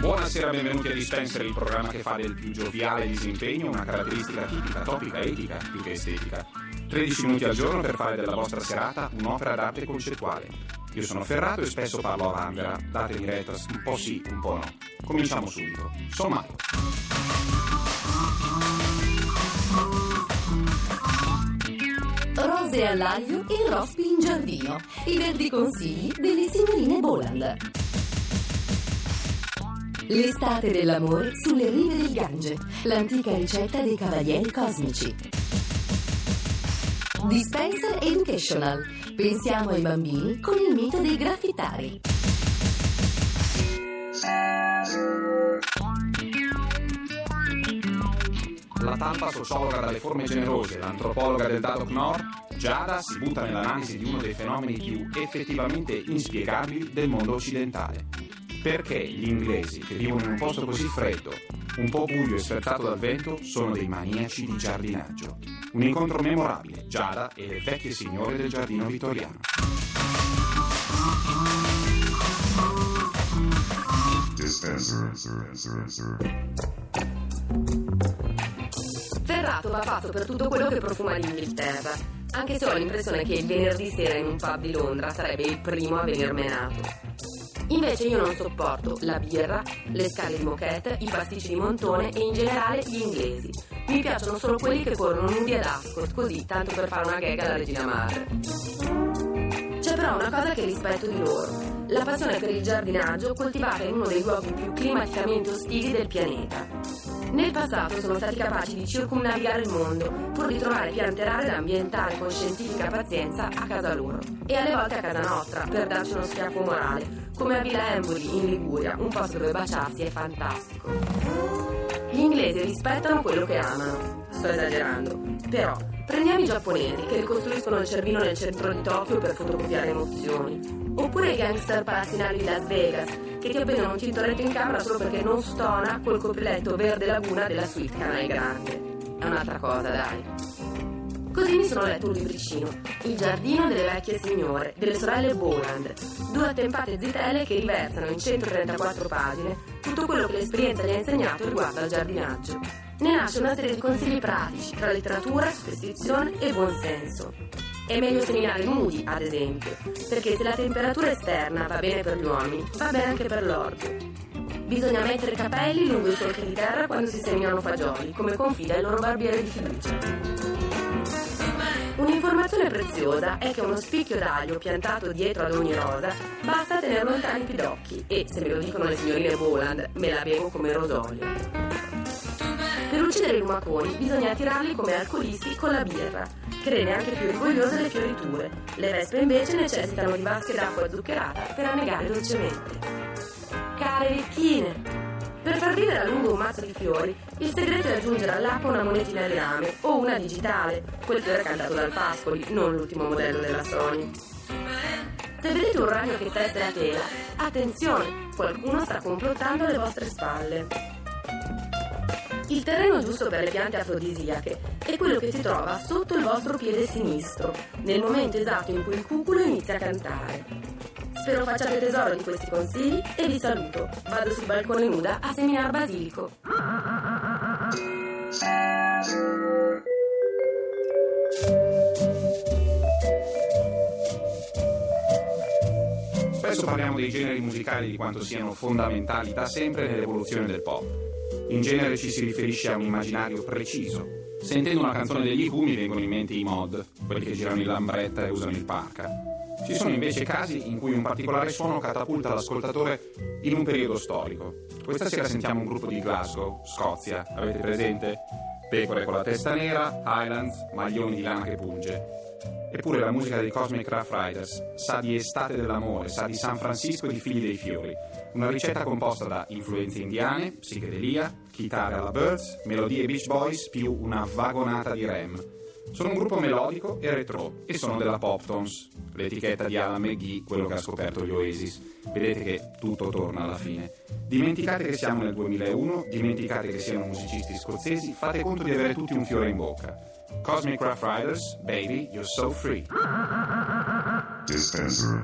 Buonasera, benvenuti a Dispenser, il programma che fa del più gioviale disimpegno una caratteristica tipica, topica, etica, più che estetica. 13 minuti al giorno per fare della vostra serata un'opera d'arte concettuale. Io sono Ferrato e spesso parlo a vanvera, datemi retta, un po' sì, un po' no. Cominciamo subito. Sommario. Rose all'aglio e rospi in giardino. I verdi consigli delle signorine Boland. L'estate dell'amore sulle rive del Gange. L'antica ricetta dei cavalieri cosmici. Dispenser Educational. Pensiamo ai bambini con il mito dei graffitari. La talpa sociologa dalle forme generose, l'antropologa del Dadok Nord, Giada si butta nell'analisi di uno dei fenomeni più effettivamente inspiegabili del mondo occidentale. Perché gli inglesi, che vivono in un posto così freddo, un po' buio e sferzato dal vento, sono dei maniaci di giardinaggio. Un incontro memorabile, Giada e le vecchie signore del giardino vittoriano. Ferrato va fatto per tutto quello che profuma l'Inghilterra, anche se ho l'impressione che il venerdì sera in un pub di Londra sarebbe il primo a venir menato. Invece io non sopporto la birra, le scale di moquette, i pasticci di montone e in generale gli inglesi. Mi piacciono solo quelli che corrono nudi ad Ascot, così, tanto per fare una gag alla regina madre. C'è però una cosa che rispetto di loro. La passione per il giardinaggio coltivata in uno dei luoghi più climaticamente ostili del pianeta. Nel passato sono stati capaci di circumnavigare il mondo pur di trovare piante rare da ambientare con scientifica pazienza a casa loro e alle volte a casa nostra per darci uno schiaffo morale, come a Villa Emboli in Liguria, un posto dove baciarsi è fantastico. Gli inglesi rispettano quello che amano. Sto esagerando, però prendiamo i giapponesi che ricostruiscono il cervino nel centro di Tokyo per fotocopiare emozioni, oppure i gangster palazzinari di Las Vegas che ti appena un tintoretto in camera solo perché non stona col copriletto verde laguna della suite Canale Grande. È un'altra cosa, dai. Così mi sono letto un libricino, Il giardino delle vecchie signore, delle sorelle Boland, due attempate zitelle che riversano in 134 pagine tutto quello che l'esperienza gli ha insegnato riguardo al giardinaggio. Ne nasce una serie di consigli pratici tra letteratura, superstizione e buonsenso. È meglio seminare nudi, ad esempio, perché se la temperatura esterna va bene per gli uomini, va bene anche per l'orto. Bisogna mettere i capelli lungo i solchi di terra quando si seminano fagioli, come confida il loro barbiere di fiducia. Un'informazione preziosa è che uno spicchio d'aglio piantato dietro ad ogni rosa basta tenere lontani i pidocchi e, se me lo dicono le signorine Boland, me la bevo come rosolio. Per uccidere i lumaconi bisogna tirarli come alcolisti con la birra, che rende anche più rigogliose le fioriture. Le vespe invece necessitano di vasche d'acqua zuccherata per annegare dolcemente. Care vecchine, per far vivere a lungo un mazzo di fiori, il segreto è aggiungere all'acqua una monetina di rame o una digitale, quel fiore cantato dal Pascoli, non l'ultimo modello della Sony. Se vedete un ragno che testa la tela, attenzione, qualcuno sta complottando alle vostre spalle. Il terreno giusto per le piante afrodisiache è quello che si trova sotto il vostro piede sinistro, nel momento esatto in cui il cuculo inizia a cantare. Spero facciate tesoro di questi consigli e vi saluto. Vado sul balcone nuda a seminar basilico. Spesso parliamo dei generi musicali di quanto siano fondamentali da sempre nell'evoluzione del pop. In genere ci si riferisce a un immaginario preciso. Sentendo una canzone degli Who mi vengono in mente i mod, quelli che girano in lambretta e usano il parka. Ci sono invece casi in cui un particolare suono catapulta l'ascoltatore in un periodo storico. Questa sera sentiamo un gruppo di Glasgow, Scozia, avete presente? Pecore con la testa nera, Highlands, maglioni di lana che punge. Eppure la musica dei Cosmic Rough Riders sa di estate dell'amore, sa di San Francisco e di figli dei fiori. Una ricetta composta da influenze indiane, psichedelia, chitarre alla Birds, melodie Beach Boys più una vagonata di Rem. Sono un gruppo melodico e retro e sono della Poptones, l'etichetta di Alan McGee, quello che ha scoperto gli Oasis. Vedete che tutto torna alla fine. Dimenticate che siamo nel 2001, dimenticate che siano musicisti scozzesi, fate conto di avere tutti un fiore in bocca. Cosmic Rough Riders, baby, you're so free. Dispenser.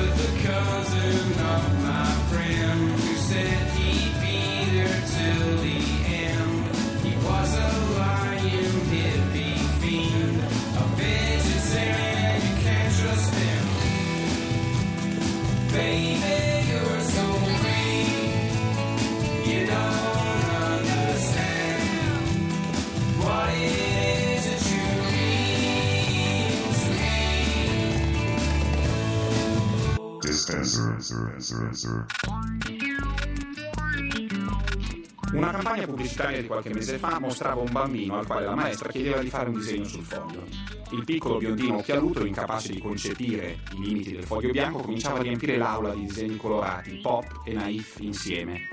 With the cousin of my friend who said Una campagna pubblicitaria di qualche mese fa mostrava un bambino al quale la maestra chiedeva di fare un disegno sul foglio. Il piccolo biondino occhialuto, incapace di concepire i limiti del foglio bianco, cominciava a riempire l'aula di disegni colorati, pop e naif insieme.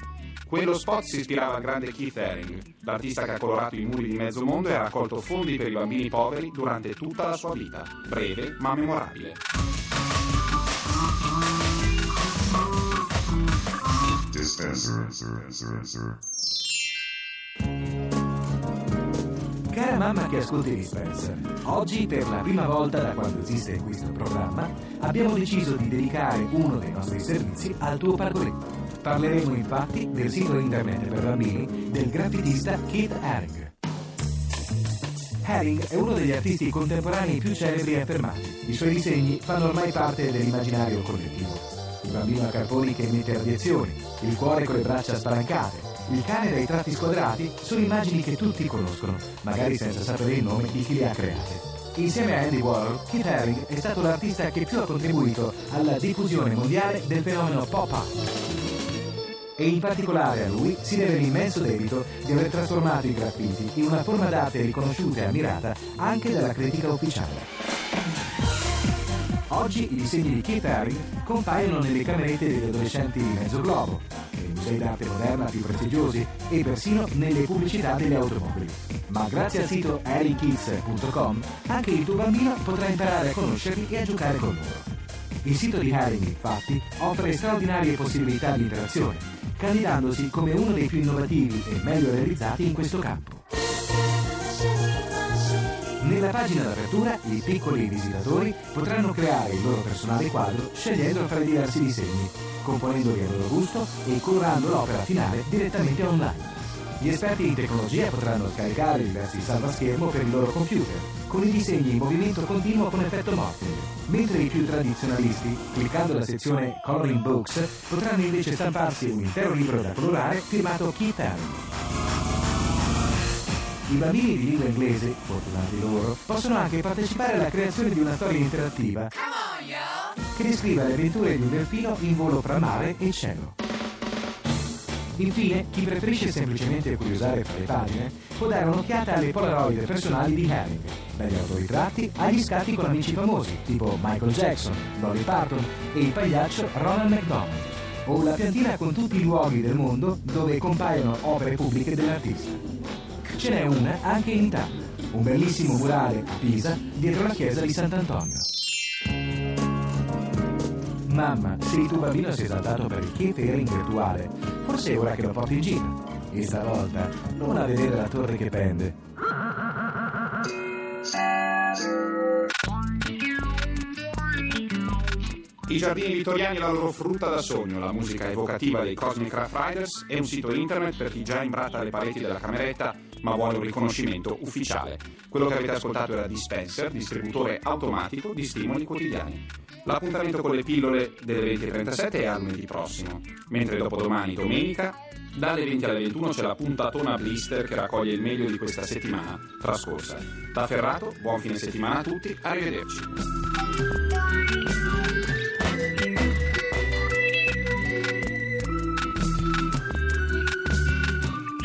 Quello spot si ispirava al grande Keith Haring, l'artista che ha colorato i muri di mezzo mondo e ha raccolto fondi per i bambini poveri durante tutta la sua vita, breve ma memorabile. Cara mamma che ascolti Dispenser, oggi per la prima volta da quando esiste questo programma abbiamo deciso di dedicare uno dei nostri servizi al tuo pargoletto. Parleremo infatti del sito internet per bambini del graffitista Keith Haring. Haring è uno degli artisti contemporanei più celebri e affermati. I suoi disegni fanno ormai parte dell'immaginario collettivo. Il bambino a carponi che emette radiazioni, il cuore con le braccia spalancate, il cane dai tratti squadrati sono immagini che tutti conoscono, magari senza sapere il nome di chi le ha create. Insieme a Andy Warhol, Keith Haring è stato l'artista che più ha contribuito alla diffusione mondiale del fenomeno pop-up. E in particolare a lui si deve l'immenso debito di aver trasformato i graffiti in una forma d'arte riconosciuta e ammirata anche dalla critica ufficiale. Oggi i disegni di Keith Haring compaiono nelle camerette degli adolescenti di mezzo globo, nei musei d'arte moderna più prestigiosi e persino nelle pubblicità delle automobili. Ma grazie al sito haringkids.com anche il tuo bambino potrà imparare a conoscerli e a giocare con loro. Il sito di Haring, infatti, offre straordinarie possibilità di interazione, candidandosi come uno dei più innovativi e meglio realizzati in questo campo. Nella pagina d'apertura i piccoli visitatori potranno creare il loro personale quadro scegliendo fra i diversi disegni, componendoli a loro gusto e colorando l'opera finale direttamente online. Gli esperti in tecnologia potranno scaricare diversi salvaschermo per il loro computer, con i disegni in movimento continuo con effetto morphing, mentre i più tradizionalisti, cliccando la sezione Coloring Books, potranno invece stamparsi un intero libro da colorare firmato Keith Haring. I bambini di lingua inglese, fortunati loro, possono anche partecipare alla creazione di una storia interattiva che descriva le avventure di un delfino in volo fra mare e cielo. Infine, chi preferisce semplicemente curiosare fra le pagine può dare un'occhiata alle polaroid personali di Haring, dagli autoritratti agli scatti con amici famosi, tipo Michael Jackson, Dolly Parton e il pagliaccio Ronald McDonald, o la piantina con tutti i luoghi del mondo dove compaiono opere pubbliche dell'artista. Ce n'è una anche in Italia, un bellissimo murale a Pisa dietro la chiesa di Sant'Antonio. Mamma, se il tuo bambino si è saltato per il kefere in virtuale, forse è ora che lo porti in giro. E stavolta non a vedere la torre che pende. I giardini vittoriani e la loro frutta da sogno, la musica evocativa dei Cosmic Rough Riders e un sito internet per chi già imbrata le pareti della cameretta ma vuole un riconoscimento ufficiale. Quello che avete ascoltato era Dispenser, distributore automatico di stimoli quotidiani. L'appuntamento con le pillole delle 20.37 è a lunedì prossimo, mentre dopodomani, domenica, dalle 20 alle 21 c'è la puntatona Blister che raccoglie il meglio di questa settimana trascorsa. Da Ferrato, buon fine settimana a tutti, arrivederci.